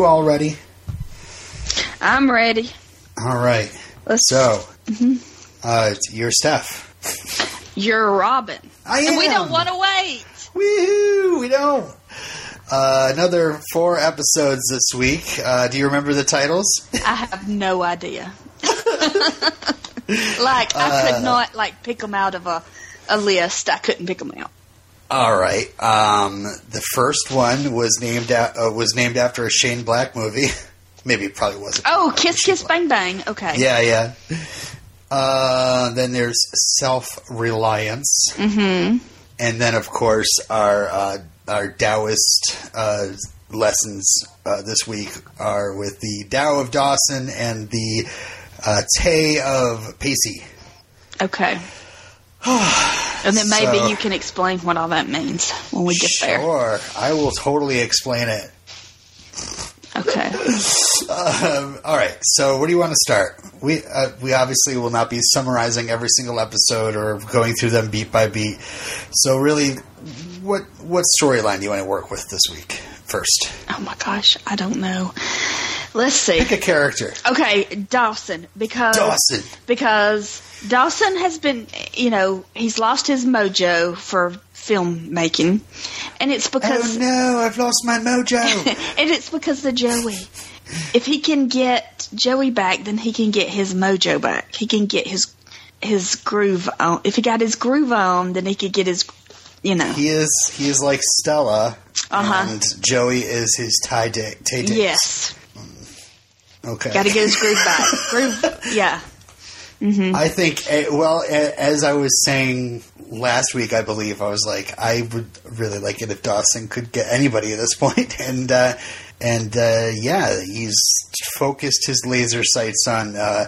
you all ready? I'm ready. All right. Let's, So, uh, you're Steph. you're Robin. I And we don't want to wait. Woohoo! We don't. Uh, another four episodes this week. Uh, do you remember the titles? I have no idea. like I Uh. could not like pick them out of a, a list. I couldn't pick them out. All right. Um, the first one was named a- uh, was named after a Shane Black movie. Maybe it probably wasn't. Oh, kiss, kiss, bang, bang. Okay. Yeah, yeah. Uh, then there's self reliance, Mm-hmm. and then of course our uh, our Taoist uh, lessons uh, this week are with the Tao of Dawson and the uh, Te of Pacey. Okay. and then maybe So- you can explain what all that means when we get there. Sure, I will totally explain it. Okay. Um, all right. So, where do you want to start? We uh, we obviously will not be summarizing every single episode or going through them beat by beat. So, really, what what storyline do you want to work with this week first? Oh my gosh, I don't know. Let's see. Pick a character. Okay, Dawson, because Dawson. because Dawson has been, you know, he's lost his mojo for filmmaking, and it's because oh no, I've lost my mojo. and it's because of Joey. If he can get Joey back, then he can get his mojo back. He can get his his groove on. If he got his groove on, then he could get his, you know. he is he is like Stella, Uh-huh. and Joey is his Taye Diggs. Yes, Okay. got to get his groove back. groove, yeah. I think, eh, well, eh, as I was saying last week, I believe I was like, I would really like it if Dawson could get anybody at this point, and uh, and uh, yeah, he's focused his laser sights on uh,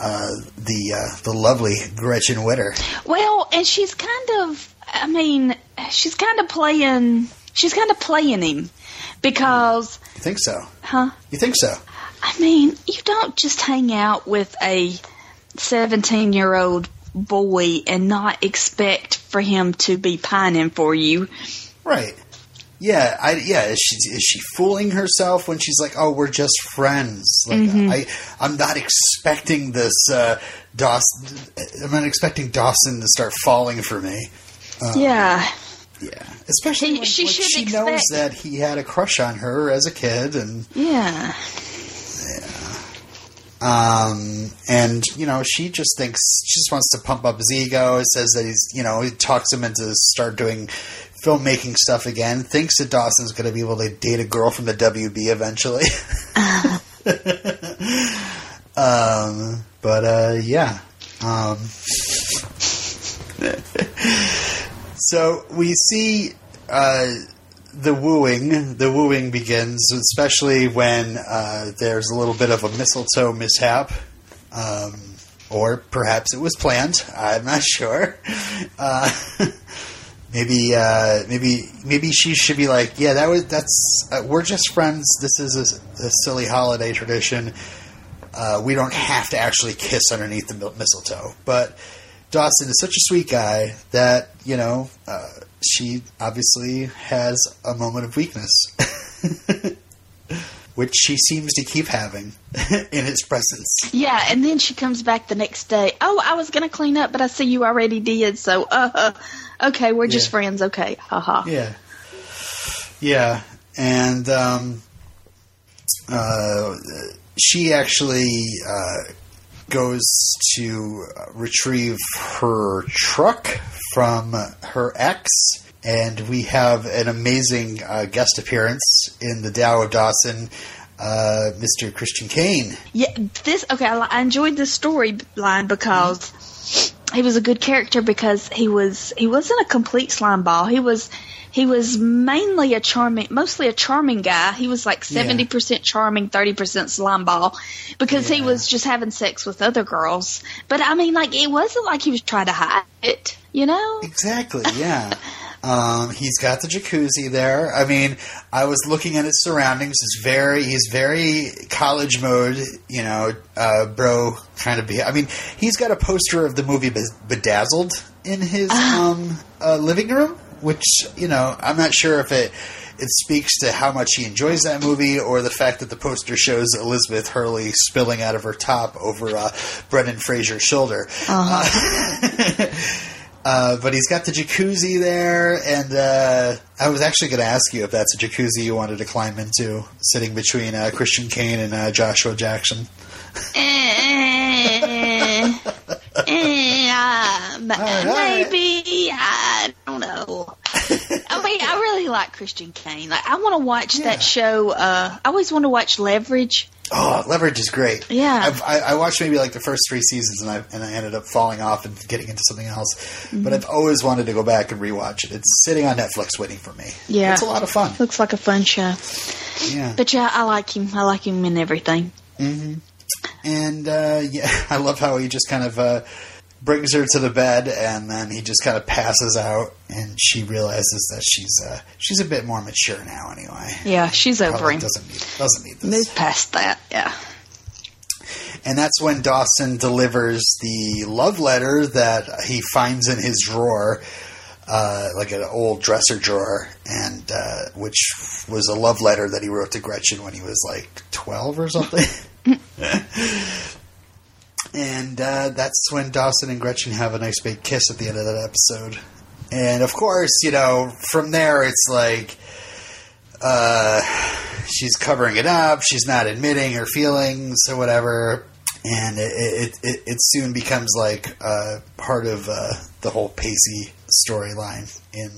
uh, the uh, the lovely Gretchen Witter. Well, and she's kind of, I mean, she's kind of playing, she's kind of playing him because, You think so? huh? You think so? I mean, you don't just hang out with a 17 year old boy and not expect for him to be pining for you. Right. Yeah, I yeah. Is she is she fooling herself when she's like, "Oh, we're just friends"? Like, I I'm not expecting this uh, Dawson. I'm not expecting Dawson to start falling for me. yeah. Yeah, especially He- when she should she knows that he had a crush on her as a kid, and Yeah. Um, and you know, she just thinks she just wants to pump up his ego. Says that he's you know he talks him into start doing filmmaking stuff again. Thinks that Dawson's going to be able to date a girl from the WB eventually. um, but uh, yeah. Um, so we see uh, the wooing. The wooing begins, especially when uh, there's a little bit of a mistletoe mishap, um, or perhaps it was planned. I'm not sure. Uh, maybe, uh, maybe, maybe she should be like, "Yeah, that was that's uh, we're just friends. This is a, a silly holiday tradition. Uh, we don't have to actually kiss underneath the mistletoe." But Dawson is such a sweet guy that you know uh, she obviously has a moment of weakness, which she seems to keep having in his presence. Yeah, and then she comes back the next day. Oh, I was going to clean up, but I see you already did. So, uh, okay, we're just Yeah. friends. Okay. Haha. Yeah, yeah, and um, uh, she actually uh, goes to retrieve her truck from her ex. And we have an amazing uh, guest appearance in the Tao of Dawson, uh, Mr. Christian Kane. Yeah, this okay. I, I enjoyed this storyline because he was a good character because he was he wasn't a complete slime ball. He was he was mainly a charming, mostly a charming guy. He was like seventy percent charming, thirty percent slime ball because he was just having sex with other girls. But I mean, like it wasn't like he was trying to hide it, you know? Exactly, yeah. um, he's got the jacuzzi there. I mean, I was looking at his surroundings. It's very, he's very college mode, you know, uh, bro kind of be. I mean, he's got a poster of the movie Bedazzled in his um, uh, living room, which, you know, I'm not sure if it it speaks to how much he enjoys that movie, or the fact that the poster shows Elizabeth Hurley spilling out of her top over uh, Brendan Fraser's shoulder. Uh, uh, but he's got the jacuzzi there, and uh, I was actually going to ask you if that's a jacuzzi you wanted to climb into, sitting between uh, Christian Kane and uh, Joshua Jackson. Eh, uh, maybe I don't know. I mean, I really like Christian Kane. Like, I want to watch Yeah. that show. Uh, I always want to watch Leverage. Oh, Leverage is great. Yeah. I've, I, I watched maybe like the first three seasons, and I and I ended up falling off and getting into something else. Mm-hmm. But I've always wanted to go back and rewatch it. It's sitting on Netflix waiting for me. Yeah. it's a lot of fun. Looks like a fun show. Yeah, But yeah, I like him. I like him in everything. And uh, yeah, I love how he just kind of uh, brings her to the bed, and then he just kind of passes out, and she realizes that she's uh, she's a bit more mature now, anyway. Yeah, she's over him. doesn't need doesn't need this. Move past that. Yeah. And that's when Dawson delivers the love letter that he finds in his drawer, uh, like an old dresser drawer, and uh, which was a love letter that he wrote to Gretchen when he was like twelve or something. and uh, that's when Dawson and Gretchen have a nice big kiss at the end of that episode. And of course, you know, from there it's like uh, she's covering it up. She's not admitting her feelings or whatever, and it it, it, it soon becomes like uh, part of uh, the whole Pacey storyline in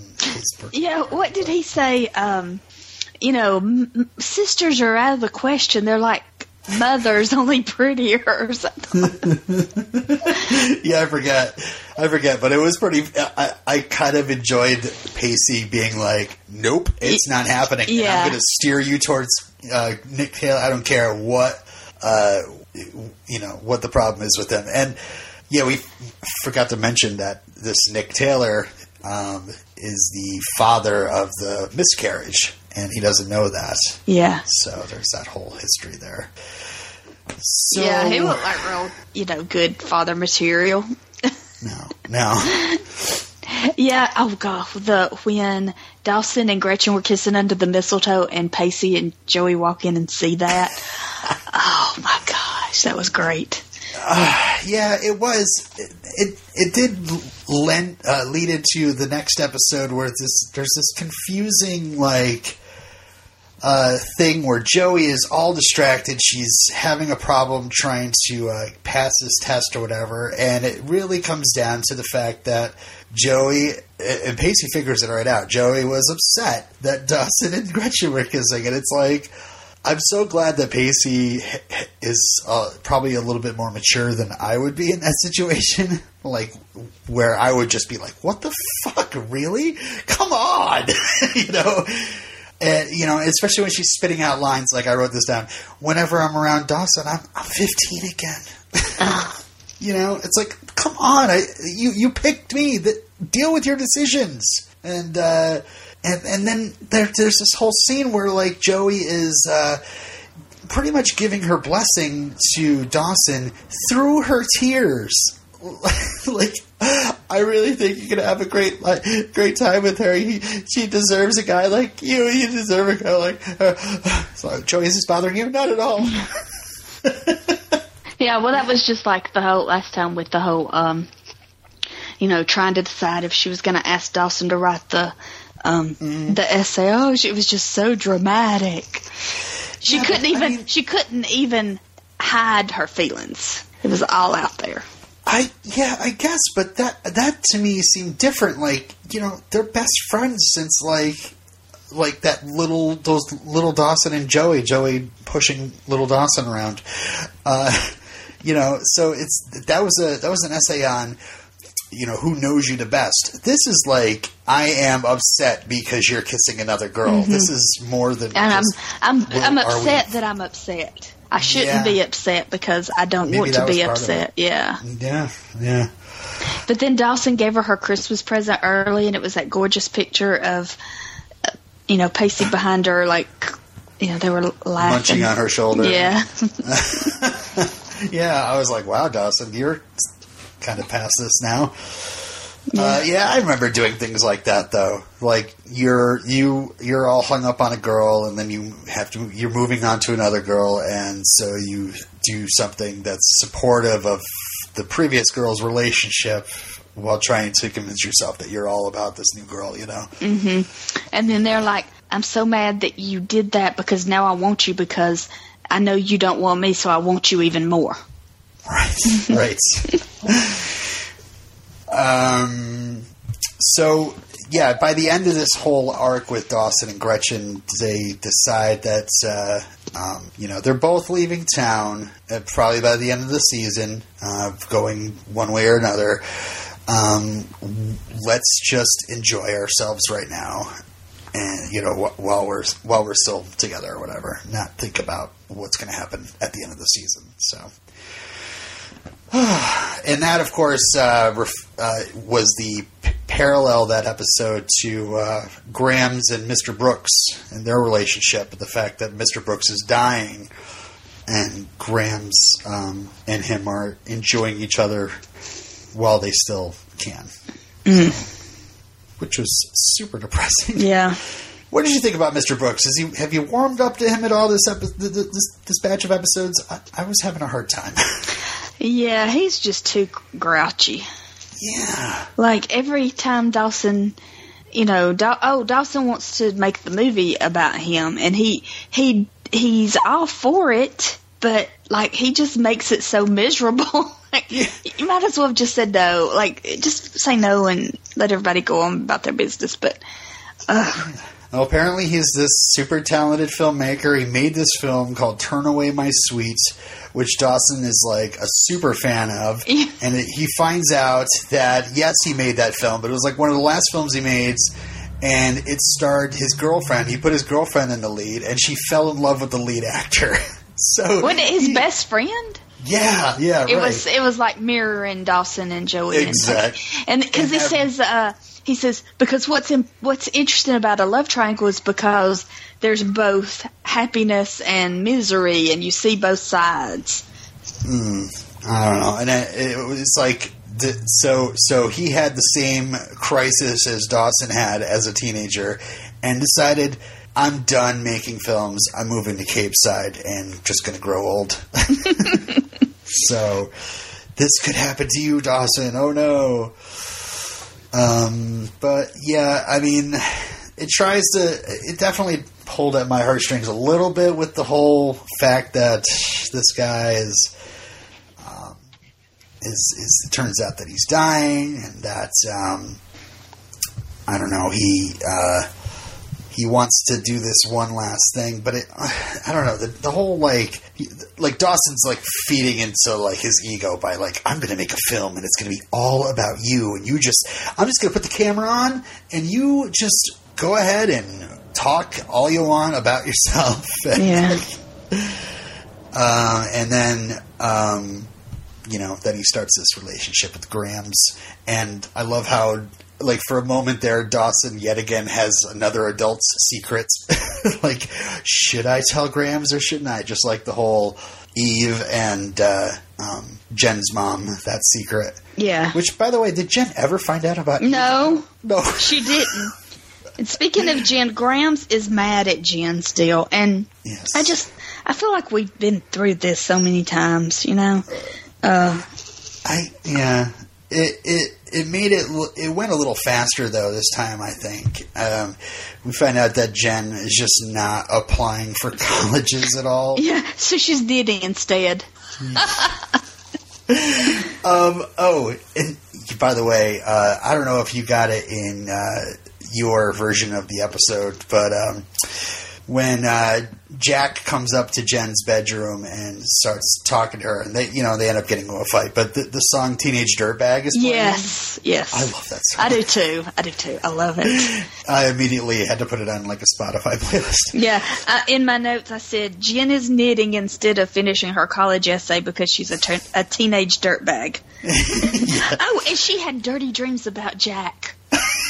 per- Yeah, what did he say? Um, you know, m- sisters are out of the question. They're like mothers, only prettier or something. yeah, I forget, I forget, but it was pretty. I, I kind of enjoyed Pacey being like, "Nope, it's not happening. Yeah. I'm going to steer you towards uh, Nick Taylor. I don't care what." Uh, you know what the problem is with him, and yeah, we forgot to mention that this Nick Taylor um, is the father of the miscarriage, and he doesn't know that. Yeah. So there's that whole history there. So, yeah, he looked like real, you know, good father material. no, no. Yeah. Oh god, the when Dawson and Gretchen were kissing under the mistletoe, and Pacey and Joey walk in and see that. oh my gosh, that was great. Yeah, it was. It it, it did lend, uh, lead into the next episode where this there's this confusing like uh, thing where Joey is all distracted. She's having a problem trying to uh, pass this test or whatever, and it really comes down to the fact that Joey and Pacey figures it right out. Joey was upset that Dawson and Gretchen were kissing, and it's like. I'm so glad that Pacey is uh, probably a little bit more mature than I would be in that situation. like, where I would just be like, "What the fuck, really? Come on," you know. And you know, especially when she's spitting out lines like I wrote this down. Whenever I'm around Dawson, I'm, I'm 15 again. you know, it's like, come on, I, you you picked me. That deal with your decisions. And uh, and and then there, there's this whole scene where like Joey is uh, pretty much giving her blessing to Dawson through her tears. like I really think you're gonna have a great like, great time with her. He, she deserves a guy like you. You deserve a guy like. her. so Joey, is this bothering you? Not at all. Yeah, well, that was just like the whole last time with the whole, um, you know, trying to decide if she was going to ask Dawson to write the um, the essay. Oh, she, it was just so dramatic. She Yeah, couldn't but, I even. mean- she couldn't even hide her feelings. It was all out there. I yeah, I guess, but that that to me seemed different. Like you know, they're best friends since like like that little those little Dawson and Joey, Joey pushing little Dawson around. Uh, you know, so it's that was a that was an essay on you know who knows you the best. This is like I am upset because you're kissing another girl. Mm-hmm. This is more than And I'm I'm well, I'm upset that I'm upset. I shouldn't Yeah. be upset because I don't Maybe want to be was part of upset. Yeah. yeah yeah. But then Dawson gave her her Christmas present early, and it was that gorgeous picture of, you know, Pacey behind her, like, you know, they were laughing. Munching on her shoulder. Yeah. Yeah, I was like, wow, Dawson, you're kind of past this now. Uh, yeah, I remember doing things like that though. Like you're you you're all hung up on a girl, and then you have to you're moving on to another girl, and so you do something that's supportive of the previous girl's relationship while trying to convince yourself that you're all about this new girl. You know. Mm-hmm. And then they're like, I'm so mad that you did that because now I want you because I know you don't want me, so I want you even more. Right, right. Um, so yeah, by the end of this whole arc with Dawson and Gretchen, they decide that uh, um, you know they're both leaving town. Uh, probably by the end of the season, uh, going one way or another. Um, let's just enjoy ourselves right now, and you know wh- while we're while we're still together or whatever. Not think about what's going to happen at the end of the season. So and that, of course, uh, ref- uh, was the p- parallel that episode to uh, Grams and Mr. Brooks and their relationship. But the fact that Mr. Brooks is dying, and Grams um, and him are enjoying each other while they still can, which was super depressing. Yeah. What did you think about Mr. Brooks? Is he have you warmed up to him at all this epi- th- th- this this batch of episodes? I, I was having a hard time. Yeah, he's just too grouchy. yeah. Like every time Dawson, you know, Daw- oh Dawson wants to make the movie about him, and he he he's all for it, but like he just makes it so miserable. like, You might as well have just said no. Like just say no and let everybody go on about their business. But Well, apparently he's this super talented filmmaker. He made this film called Turn Away My Sweet, which Dawson is like a super fan of. And it, he finds out that, yes, he made that film, but it was like one of the last films he made. And it starred his girlfriend. He put his girlfriend in the lead, and she fell in love with the lead actor. so, what his he- best friend? Yeah, yeah, It right. was it was like mirroring Dawson and Joey. and- Exact. And because he says uh, he says because what's in, what's interesting about a love triangle is because there's both happiness and misery, and you see both sides. Hmm. I don't know, and it, it was like the, so. So he had the same crisis as Dawson had as a teenager, and decided, "I'm done making films. I'm moving to Capeside and just going to grow old." so this could happen to you, Dawson. Oh no. Um, but yeah, I mean, it tries to. It definitely pulled at my heartstrings a little bit with the whole fact that this guy is Um, is, is it turns out that he's dying and that um, I don't know he uh, he wants to do this one last thing, but it I don't know the, the whole like like Dawson's like feeding into like his ego by like I'm going to make a film and it's going to be all about you and you just I'm just going to put the camera on and you just go ahead and talk all you want about yourself. Yeah. Uh, and then, um, you know, then he starts this relationship with Grams. And I love how, like, for a moment there, Dawson yet again has another adult's secret. like, should I tell Grams or shouldn't I? Just like the whole Eve and uh, um, Jen's mom, that secret. Yeah. Which, by the way, did Jen ever find out about Eve? No, No. she didn't. And speaking of Jen, Grams is mad at Jen still, and Yes. I just I feel like we've been through this so many times, you know. Uh, I yeah. It it it made it it went a little faster though this time. I think um, we find out that Jen is just not applying for colleges at all. yeah, so she's knitting instead. Um, oh, and by the way, uh, I don't know if you got it in uh, your version of the episode, but um, when uh, Jack comes up to Jen's bedroom and starts talking to her, and they, you know, they end up getting into a fight. But the, the song "Teenage Dirtbag" is playing. Yes, yes. I love that song. I do too. I do too. I love it. I immediately had to put it on like a Spotify playlist. Yeah. Uh, in my notes, I said Jen is knitting instead of finishing her college essay because she's a, ter- a teenage dirtbag. Oh, and she had dirty dreams about Jack.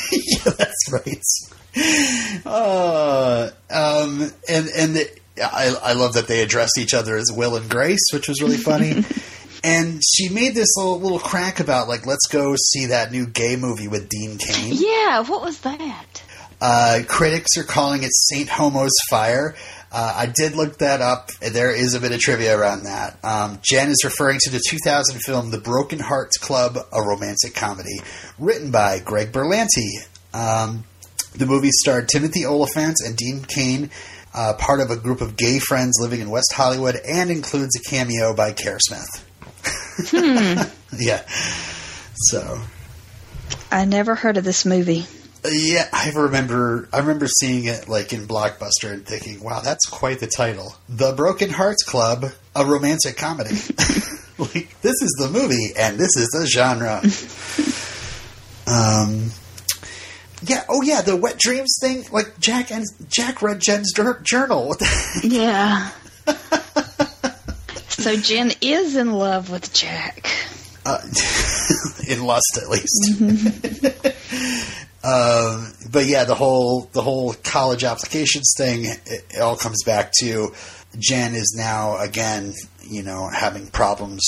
yeah, that's right. Uh, um, and and the, I, I love that they addressed each other as Will and Grace, which was really funny. and she made this little little crack about like let's go see that new gay movie with Dean Cain. Yeah, what was that? Uh, critics are calling it Saint Homo's Fire. Uh, I did look that up. There is a bit of trivia around that. Um, Jen is referring to the 2000 film The Broken Hearts Club, a romantic comedy, written by Greg Berlanti. Um, the movie starred Timothy Olyphant and Dean Cain, uh, part of a group of gay friends living in West Hollywood, and includes a cameo by Kerr Smith. yeah. So I never heard of this movie. Yeah, I remember. I remember seeing it like in Blockbuster and thinking, "Wow, that's quite the title." The Broken Hearts Club, a romantic comedy. like this is the movie, and this is the genre. um, yeah. Oh, yeah. The wet dreams thing. Like Jack and Jack read Jen's jour- journal. Yeah. so Jen is in love with Jack. Uh, in lust, at least. Um, but yeah, the whole the whole college applications thing, it, it all comes back to Jen is now again, you know, having problems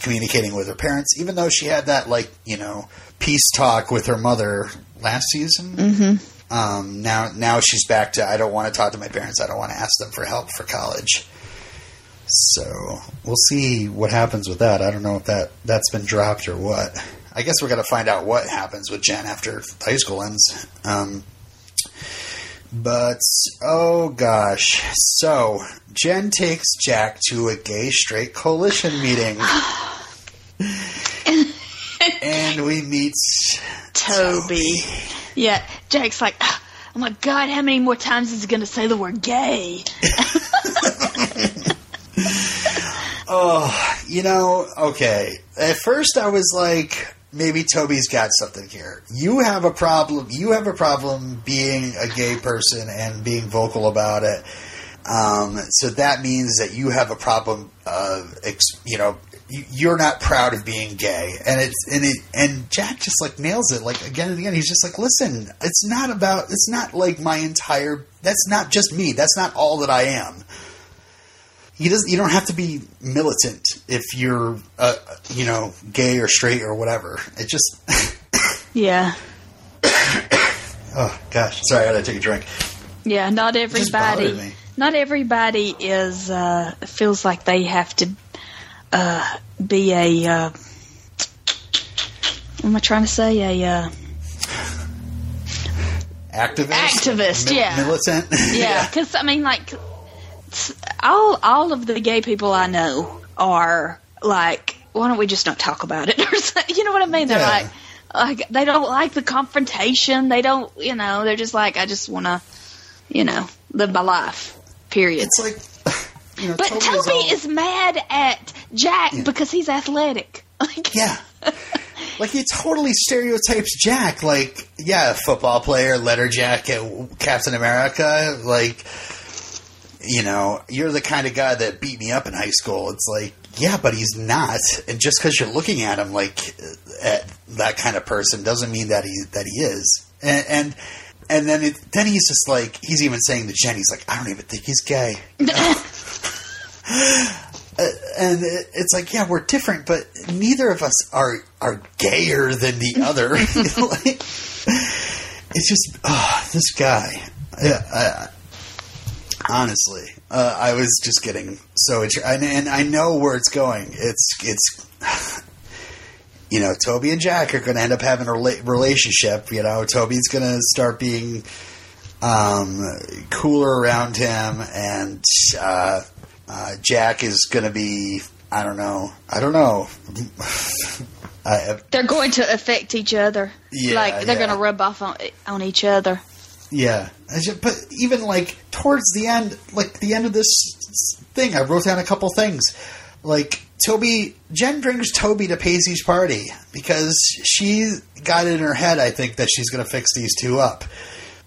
communicating with her parents, even though she had that like you know peace talk with her mother last season. Mm-hmm. Um, now now she's back to I don't want to talk to my parents. I don't want to ask them for help for college. So we'll see what happens with that. I don't know if that that's been dropped or what. I guess we're gonna find out what happens with Jen after high school ends. Um, but oh gosh, so Jen takes Jack to a gay straight coalition meeting, and we meet Toby. Yeah, Jack's like, oh my god, how many more times is he going to say the word gay? Oh, you know, okay. At first, I was like, maybe Toby's got something here. You have a problem. You have a problem being a gay person and being vocal about it. Um, so that means that you have a problem of, you know, you- you're not proud of being gay, and it's and it and Jack just like nails it like again and again. He's just like, listen, it's not about, it's not like my entire. That's not just me. That's not all that I am you doesn't you don't have to be militant if you're uh, you know gay or straight or whatever it just Yeah. oh gosh sorry i gotta take a drink Yeah, not everybody. Not everybody is uh, feels like they have to uh, be a. Uh, what am I trying to say? A uh, activist Activist, Mi- yeah. militant yeah, because I mean, like s- all all of the gay people I know are like, why don't we just not talk about it? Or something, you know what I mean? They're Yeah. like, like they don't like the confrontation. They don't, you know, they're just like, I just want to, you know, live my life. Period. it's like you know But Toby all- is mad at Jack Yeah. because he's athletic. Like, yeah like he totally stereotypes jack like yeah football player letter jacket captain america like you know you're the kind of guy that beat me up in high school. It's like yeah but he's not. And just because you're looking at him like at that kind of person doesn't mean that he that he is. And and, and then it, then he's just like he's even saying to Jen he's like I don't even think he's gay. Uh, and it- it's like, yeah, we're different, but neither of us are are gayer than the other. Like, it's just, oh, this guy. Yeah, I, honestly, uh, I was just getting so, intri- and, and I know where it's going. It's it's. You know, Toby and Jack are going to end up having a rela- relationship. You know, Toby's going to start being um, cooler around him, and uh, uh, Jack is going to be. I don't know. I don't know. I, they're going to affect each other. Yeah, like they're yeah. going to rub off on, on each other. Yeah, but even like towards the end, like the end of this thing, I wrote down a couple things. Like Toby, Jen brings Toby to Pacey's party because she got it in her head. I think that she's going to fix these two up.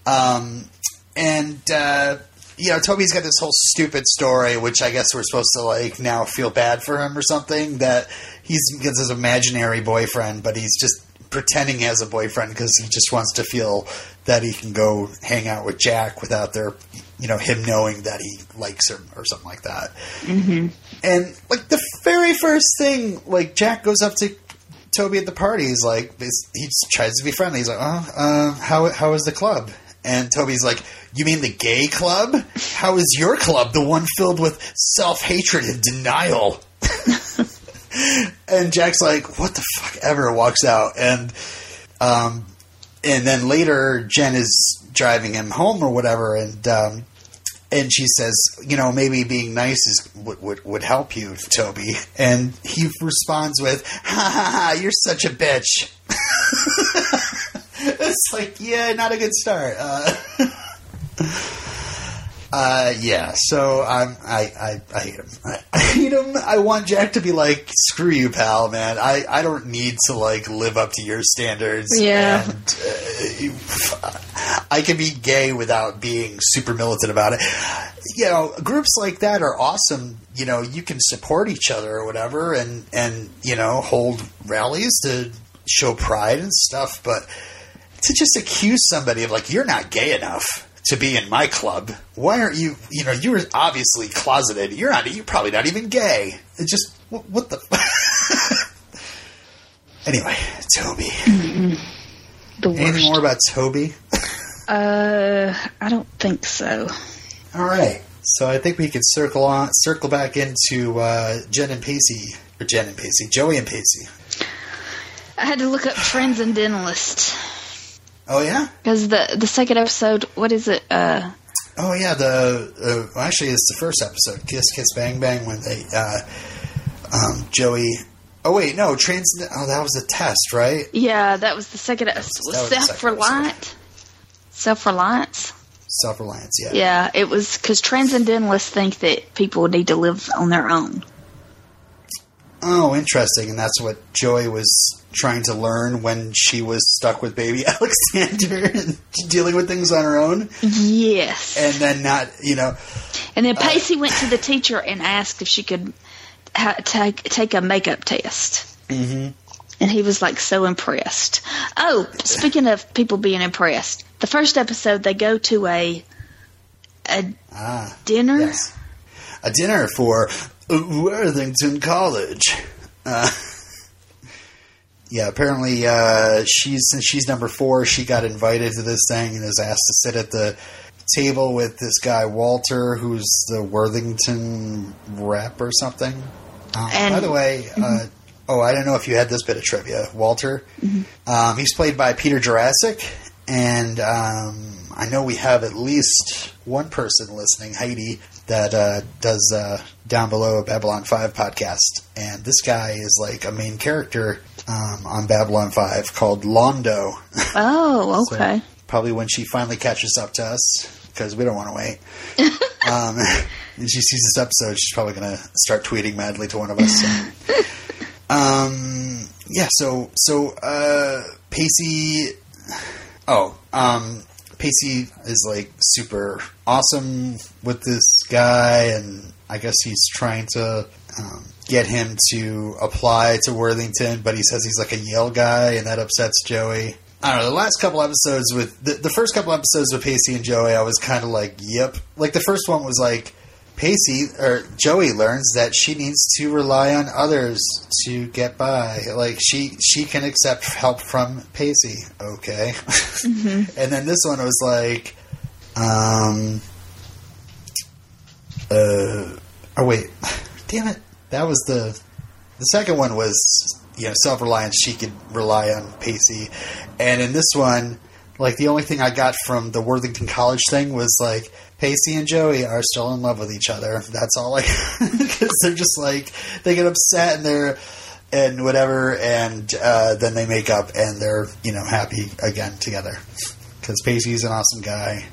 Um, and uh, you know, Toby's got this whole stupid story, which I guess we're supposed to like now feel bad for him or something. That he's gets his imaginary boyfriend, but he's just pretending he has a boyfriend because he just wants to feel that he can go hang out with Jack without their, you know, him knowing that he likes him or something like that. Mm-hmm. And like the very first thing, like Jack goes up to Toby at the party. He's like, he tries to be friendly. He's like, oh, uh, how how is the club? And Toby's like, You mean the gay club? How is your club the one filled with self hatred and denial? and Jack's like, What the fuck ever? Walks out. And, um, and then later, Jen is driving him home or whatever. And, um, and she says, you know, maybe being nice is would, would, would help you, Toby. And he responds with, ha ha ha, you're such a bitch. it's like, yeah, not a good start. Uh, uh, yeah, so I'm, I, I, I hate him. I, Him. I want Jack to be like, screw you, pal, man. I, I don't need to like live up to your standards. Yeah. And, uh, I can be gay without being super militant about it. You know, groups like that are awesome. You know, you can support each other or whatever and, and, you know, hold rallies to show pride and stuff, but to just accuse somebody of like you're not gay enough to be in my club. Why aren't you? You know, you're obviously closeted. You're not. You're probably not even gay. It's just what, what the. anyway, Toby. The Anything worst. more about Toby? Uh, I don't think so. All right. So I think we could circle on, circle back into uh, Jen and Pacey, or Jen and Pacey, Joey and Pacey. I had to look up Transcendentalist Oh yeah. because the the second episode. What is it? Uh, Oh yeah. The uh, well, actually, it's the first episode, Kiss Kiss Bang Bang, when they uh, um, Joey. Oh wait, no, trans. Oh, that was a test, right? yeah, that was the second. That was the Self reliant. Self reliance. Self reliance. Yeah. Yeah, it was because transcendentalists think that people need to live on their own. Oh, interesting. And that's what Joey was trying to learn when she was stuck with baby Alexander and dealing with things on her own, Yes. and then not, you know. And then Pacey went to the teacher and asked if she could ha- take take a makeup test. Mm-hmm. And he was like so impressed. Oh, speaking of people being impressed, the first episode they go to a a Ah, dinner. yes. A dinner for Worthington College. Uh, yeah, apparently uh, she's since she's number four, she got invited to this thing and is asked to sit at the table with this guy Walter, who's the Worthington rep or something. Um, And- by the way, uh, oh, I don't know if you had this bit of trivia. Walter, um, he's played by Peter Jurasik, and um, I know we have at least one person listening, Heidi, that uh, does uh, down below a Babylon Five podcast, and this guy is like a main character um, on Babylon Five called Londo. Oh, So, okay. probably when she finally catches up to us, because we don't want to wait. um, and she sees this episode, she's probably going to start tweeting madly to one of us. So. um, yeah. So so uh, Pacey. Oh, um, Pacey is like super awesome with this guy, and I guess he's trying to um, get him to apply to Worthington, but he says he's like a Yale guy, and that upsets Joey. I don't know. The last couple episodes with the, the first couple episodes with Pacey and Joey, I was kind of like, "Yep." Like the first one was like Pacey or Joey learns that she needs to rely on others to get by. Like she she can accept help from Pacey. Okay. and then this one was like, um, uh, oh wait, damn it, that was the the second one was you know self reliance. She could rely on Pacey, and in this one, like the only thing I got from the Worthington College thing was like Pacey and Joey are still in love with each other. That's all I because they're just like they get upset and they're and whatever, and uh, then they make up and they're you know happy again together because Pacey's an awesome guy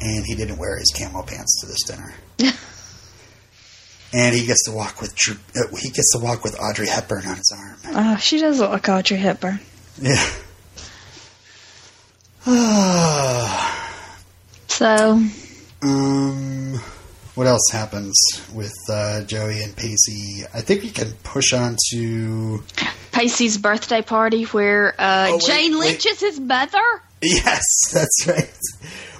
and he didn't wear his camo pants to this dinner. And he gets to walk with Drew, uh, he gets to walk with Audrey Hepburn on his arm. Oh, she does look like Audrey Hepburn. Yeah. So, um, what else happens with uh, Joey and Pacey? I think we can push on to Pacey's birthday party where uh, Oh, wait, Jane wait. Lynch is his mother. Yes, that's right.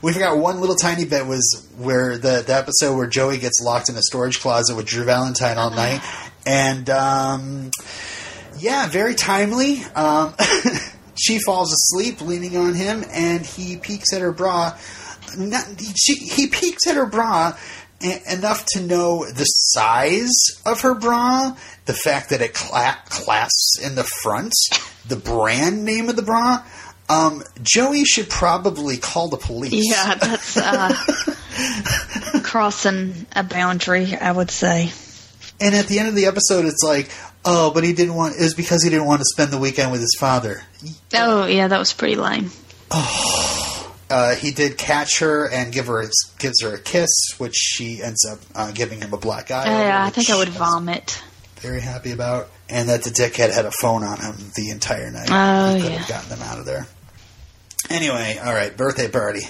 We forgot one little tiny bit was where the, the episode where Joey gets locked in a storage closet with Drew Valentine all night, and um, yeah, very timely. Um, she falls asleep leaning on him, and he peeks at her bra. Not, she, he peeks at her bra enough to know the size of her bra, the fact that it cla- clasps in the front, the brand name of the bra. Um, Joey should probably call the police. Yeah, that's uh, crossing a boundary, I would say. And at the end of the episode, it's like, oh, but he didn't want. It was because he didn't want to spend the weekend with his father. Oh, yeah, that was pretty lame. Uh, he did catch her and give her gives her a kiss, which she ends up uh, giving him a black eye. Yeah, I think I would vomit. Very happy about, and that the dickhead had a phone on him the entire night. Oh, he could yeah. have gotten them out of there. Anyway, all right, birthday party.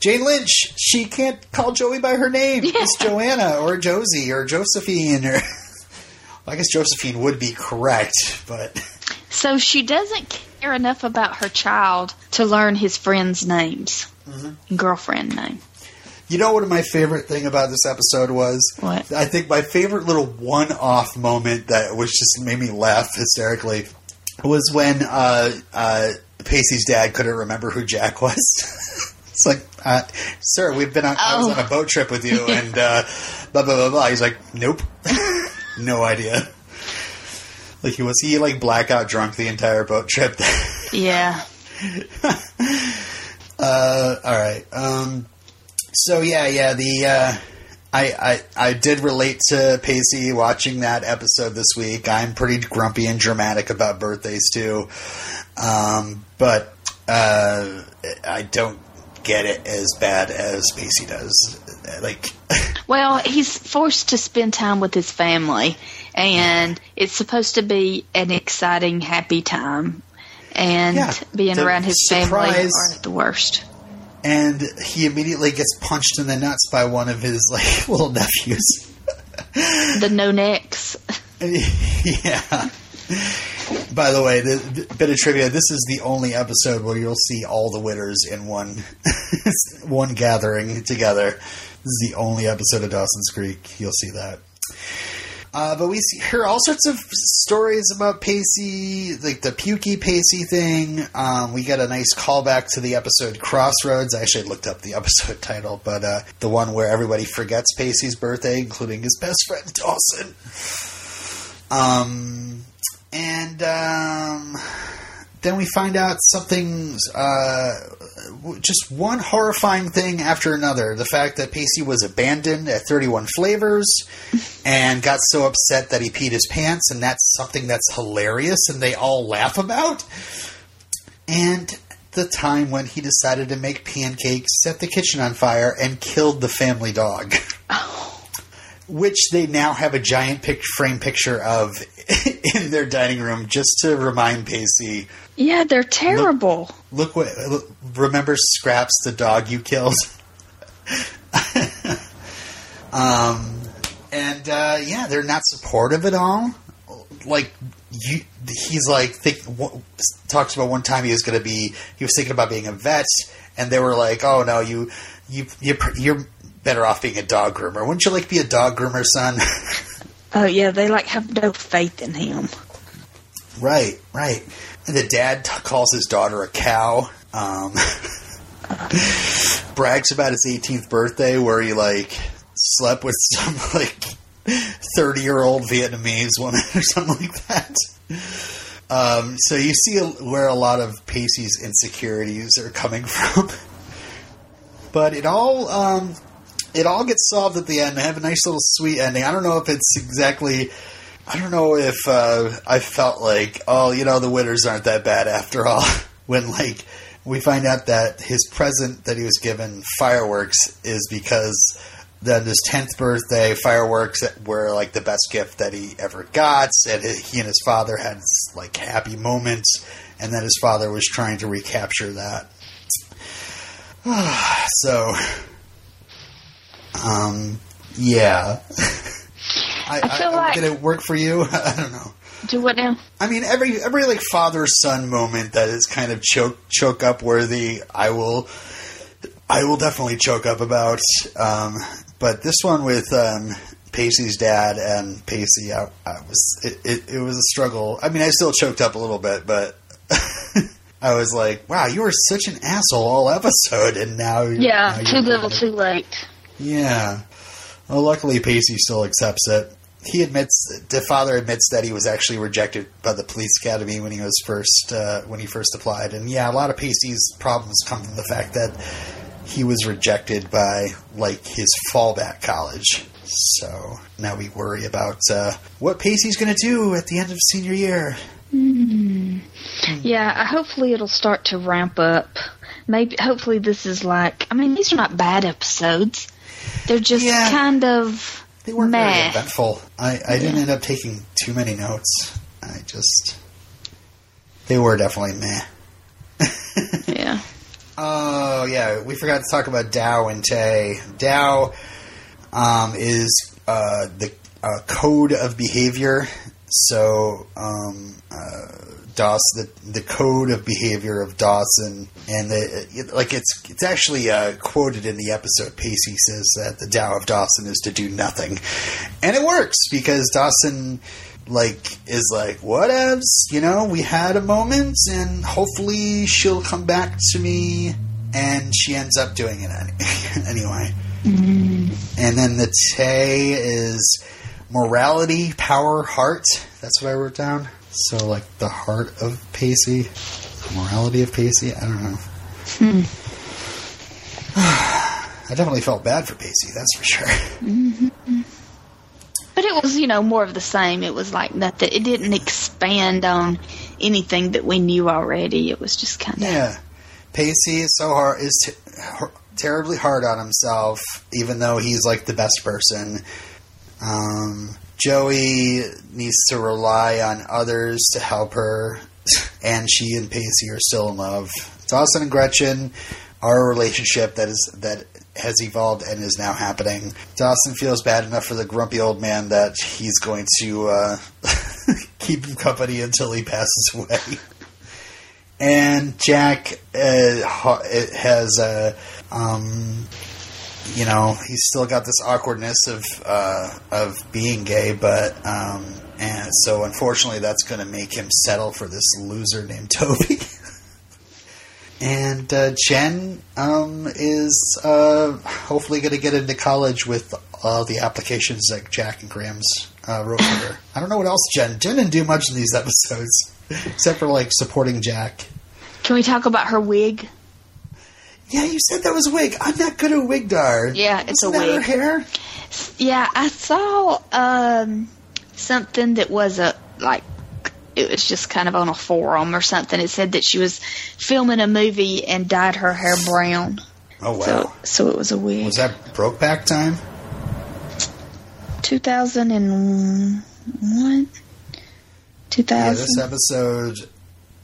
Jane Lynch, she can't call Joey by her name. It's Joanna or Josie or Josephine or. I guess Josephine would be correct, but So she doesn't care enough about her child to learn his friends' names, Mm-hmm. girlfriend name. You know what my favorite thing about this episode was? What? I think my favorite little one-off moment that was just made me laugh hysterically was when uh, uh, Pacey's dad couldn't remember who Jack was. it's like, uh, sir, we've been on, I was Oh. on a boat trip with you, and uh, blah blah blah blah. He's like, nope, no idea. Like he was he like blackout drunk the entire boat trip. Yeah. Uh, all right. Um, so yeah, yeah. The uh, I, I I did relate to Pacey watching that episode this week. I'm pretty grumpy and dramatic about birthdays too, um, but uh, I don't get it as bad as Pacey does. Like, Well, he's forced to spend time with his family, and it's supposed to be an exciting, happy time. And Yeah, being around his family surprise- are the worst. And he immediately gets punched in the nuts by one of his like little nephews. The no necks. yeah. By the way, the, the bit of trivia: this is the only episode where you'll see all the Witters in one one gathering together. This is the only episode of Dawson's Creek you'll see that. Uh, but we hear all sorts of stories about Pacey, like the pukey Pacey thing. Um, we get a nice callback to the episode Crossroads. I actually looked up the episode title, but uh, the one where everybody forgets Pacey's birthday, including his best friend Dawson. Um, and um, then we find out something, uh, just one horrifying thing after another. The fact that Pacey was abandoned at 31 Flavors and got so upset that he peed his pants, and that's something that's hilarious and they all laugh about. And the time when he decided to make pancakes, set the kitchen on fire, and killed the family dog. Which they now have a giant pic- frame picture of in their dining room just to remind Pacey Yeah, they're terrible. Look what look, remember Scraps the dog you killed. um, and uh, yeah, they're not supportive at all. Like you, he's like think, w- talks about one time he was going to be he was thinking about being a vet, and they were like, "Oh no, you you you you're better off being a dog groomer. Wouldn't you like to be a dog groomer, son?" Oh yeah, they like have no faith in him. Right, right. And the dad t- calls his daughter a cow. Um, brags about his 18th birthday where he like slept with some like 30 year old Vietnamese woman or something like that. Um, so you see where a lot of Pacey's insecurities are coming from. but it all um, it all gets solved at the end. They have a nice little sweet ending. I don't know if it's exactly. I don't know if uh, I felt like, oh, you know, the Witters aren't that bad after all. when like we find out that his present that he was given fireworks is because then his tenth birthday fireworks were like the best gift that he ever got, and he and his father had like happy moments, and then his father was trying to recapture that. so, um, Yeah. I, I feel I, like- did it work for you? I don't know. Do what now? I mean, every every like father son moment that is kind of choke choke up worthy. I will, I will definitely choke up about. Um, but this one with um, Pacey's dad and Pacey, I, I was it, it, it was a struggle. I mean, I still choked up a little bit, but I was like, "Wow, you were such an asshole all episode," and now Yeah, now too little, too late. Yeah. Well, luckily Pacey still accepts it. He admits the father admits that he was actually rejected by the police academy when he was first uh, when he first applied, and yeah, a lot of Pacey's problems come from the fact that he was rejected by like his fallback college. So now we worry about uh, what Pacey's going to do at the end of senior year. Yeah, uh, hopefully it'll start to ramp up. Maybe, hopefully this is like, I mean, these are not bad episodes. They're just Yeah. kind of They weren't very meh. eventful. I, I didn't Yeah. end up taking too many notes. I just they were definitely meh. Yeah. Oh yeah, we forgot to talk about Tao and Te. Dow um, is uh, the uh, code of behavior. So um, uh, Dawson, the, the code of behavior of Dawson, and the, like it's it's actually uh, quoted in the episode. Pacey says that the Tao of Dawson is to do nothing, and it works because Dawson like is like whatevs you know we had a moment and hopefully she'll come back to me. And she ends up doing it any- anyway. And then the Te is morality power heart. That's what i wrote down so like the heart of pacey the morality of pacey i don't know i definitely felt bad for pacey that's for sure But it was, you know, more of the same. It was like nothing. It didn't expand on anything that we knew already. It was just kind of. Yeah, Pacey is so hard is t- her- terribly hard on himself, even though he's like the best person. Um, Joey needs to rely on others to help her, and she and Pacey are still in love. Dawson and Gretchen are a relationship that is that has evolved and is now happening. Dawson feels bad enough for the grumpy old man that he's going to uh, keep him company until he passes away and Jack uh, has a, um, you know, he's still got this awkwardness of uh, of being gay, but um, and so unfortunately, that's going to make him settle for this loser named Toby. and uh, Jen um, is uh, hopefully going to get into college with all the applications that Jack and Grams uh, wrote for her. I don't know what else Jen. Jen didn't do much in these episodes. Except for like supporting Jack. Can we talk about her wig? Yeah, you said that was a wig. I'm not good at wig dar. Yeah, it's Wasn't a that her hair? Yeah, I saw um, something that was a like it was just kind of on a forum or something. It said that she was filming a movie and dyed her hair brown. Oh wow. So so it was a wig. was that Brokeback time? Two thousand and one. Two thousand. Yeah, this episode.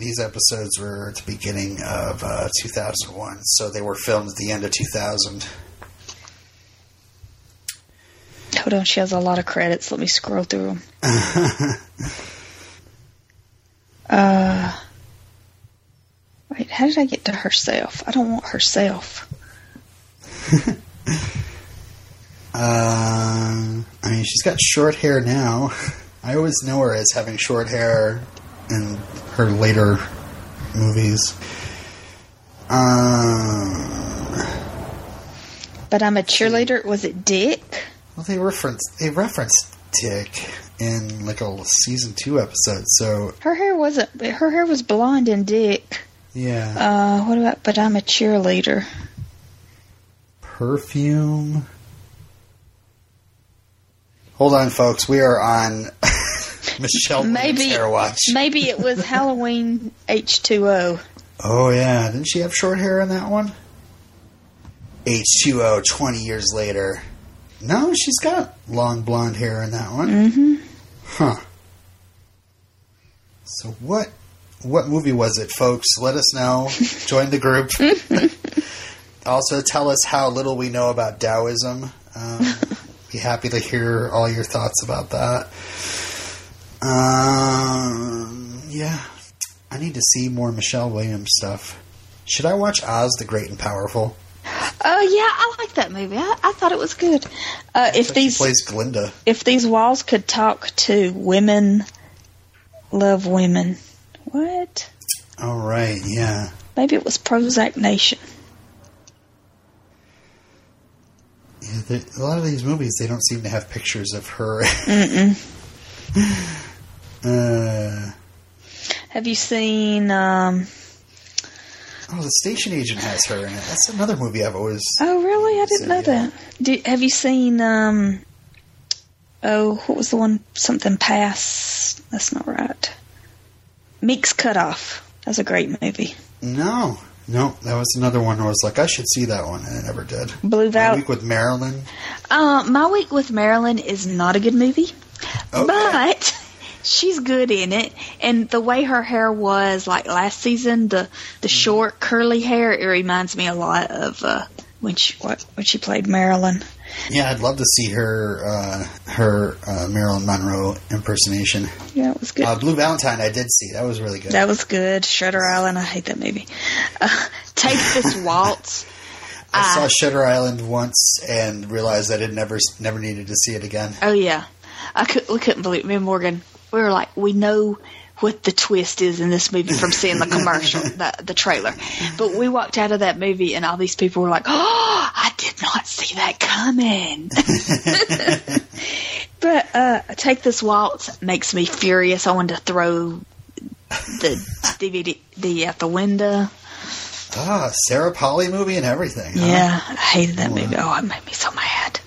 These episodes were at the beginning of uh, 2001, so they were filmed at the end of 2000. Hold on, she has a lot of credits. Let me scroll through them. uh, wait, how did I get to herself? I don't want herself. Um, I mean, she's got short hair now. I always know her as having short hair in her later movies. Um, But I'm a cheerleader. Was it Dick? well, they reference they referenced Dick in like a season two episode. So Her hair wasn't. Her hair was blonde in Dick. yeah, Uh, what about? But I'm a cheerleader. perfume. Hold on, folks. We are on Michelle Maybe-. Maybe it was Halloween H2O. Oh yeah, didn't she have short hair in that one? H2O 20 years later. No, she's got long blonde hair in that one. Mm-hmm. Huh. So what what movie was it, folks? Let us know. Join the group. also tell us how little we know about Taoism. Um, Be happy to hear all your thoughts about that. Um, yeah, I need to see more Michelle Williams stuff. Should I watch Oz the Great and Powerful? Oh yeah, I like that movie. I, I thought it was good. Uh, if She these plays Glinda. if these walls could talk to women, love women. What? All right, yeah. Maybe it was Prozac Nation. Yeah, a lot of these movies they don't seem to have pictures of her. uh, Have you seen? Um, oh, the station agent has her in it. That's another movie I've always. oh, really? I didn't know Yeah. that. Did, have you seen? Um, oh, what was the one? Something pass. That's not right. Meek's Cut Off. That's a great movie. No, no, that was another one. I was like, I should see that one, and I never did. Blue My week with Marilyn. Uh, My Week with Marilyn is not a good movie, Okay. but she's good in it. And the way her hair was like last season, the the short curly hair, it reminds me a lot of uh, when she what, when she played Marilyn. Yeah, I'd love to see her uh, her uh, Marilyn Monroe impersonation. Yeah, it was good. Uh, Blue Valentine, I did see. That was really good. that was good. Shutter Island, I hate that movie. Uh, Take This Waltz. I saw uh, Shutter Island once and realized I did never never needed to see it again. Oh yeah, I could. We couldn't believe me and Morgan. We were like, we know what the twist is in this movie from seeing the commercial, the the trailer. But we walked out of that movie and all these people were like, oh, I did not see that coming. but uh, take this waltz makes me furious. I wanted to throw the DVD the out the window. Ah, Sarah Polley movie and everything. huh? Yeah, I hated that movie. Oh, it made me so mad.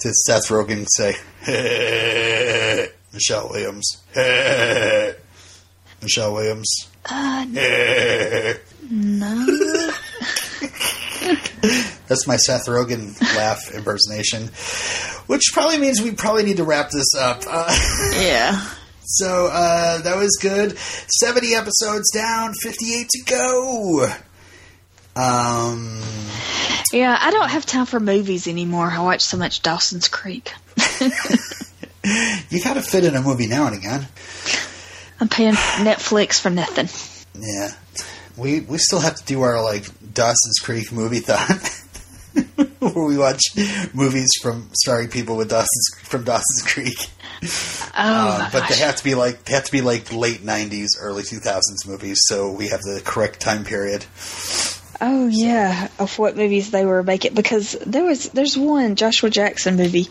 Did Seth Rogen say, hey, Michelle Williams? Michelle Williams? Uh, no. That's my Seth Rogen laugh impersonation, which probably means we probably need to wrap this up. Uh, Yeah. so uh, that was good. 70 episodes down, 58 to go. Um, Yeah, I don't have time for movies anymore. I watch so much Dawson's Creek. You got to fit in a movie now and again. I'm paying Netflix for nothing. Yeah, we we still have to do our like Dawson's Creek movie thought, where we watch movies from starring people with Dawson's from Dawson's Creek. Oh, Uh, my but they have to be like they have to be like late '90s, early 2000s movies, so we have the correct time period. oh yeah, of what movies they were making because there was there's one Joshua Jackson movie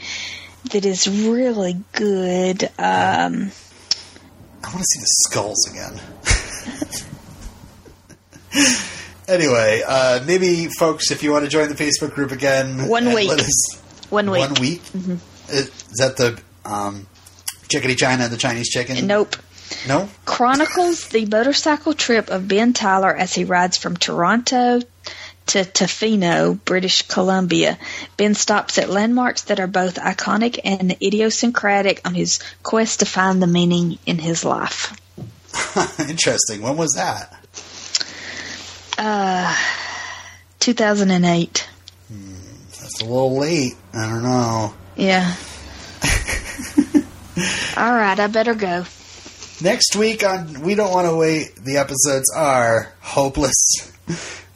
that is really good. Um, I want to see the skulls again. anyway, uh, maybe folks, if you want to join the Facebook group again, One and week. us- one week. One week. Is, is that the um, Chickadee China, the Chinese chicken? Nope. No. Chronicles the motorcycle trip of Ben Tyler as he rides from Toronto to Tofino, British Columbia. Ben stops at landmarks that are both iconic and idiosyncratic on his quest to find the meaning in his life. Interesting. When was that? Uh, 2008. That's a little late. I don't know. Yeah. All right, I better go. Next week on We Don't Want to Wait, the episodes are Hopeless,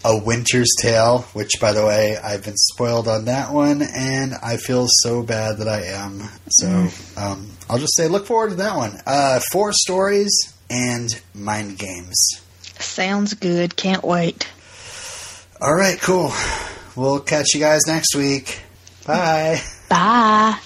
A Winter's Tale, which, by the way, I've been spoiled on that one, and I feel so bad that I am. So um, I'll just say look forward to that one. Uh, four stories and mind games. Sounds good. Can't wait. All right, cool. We'll catch you guys next week. Bye. Bye.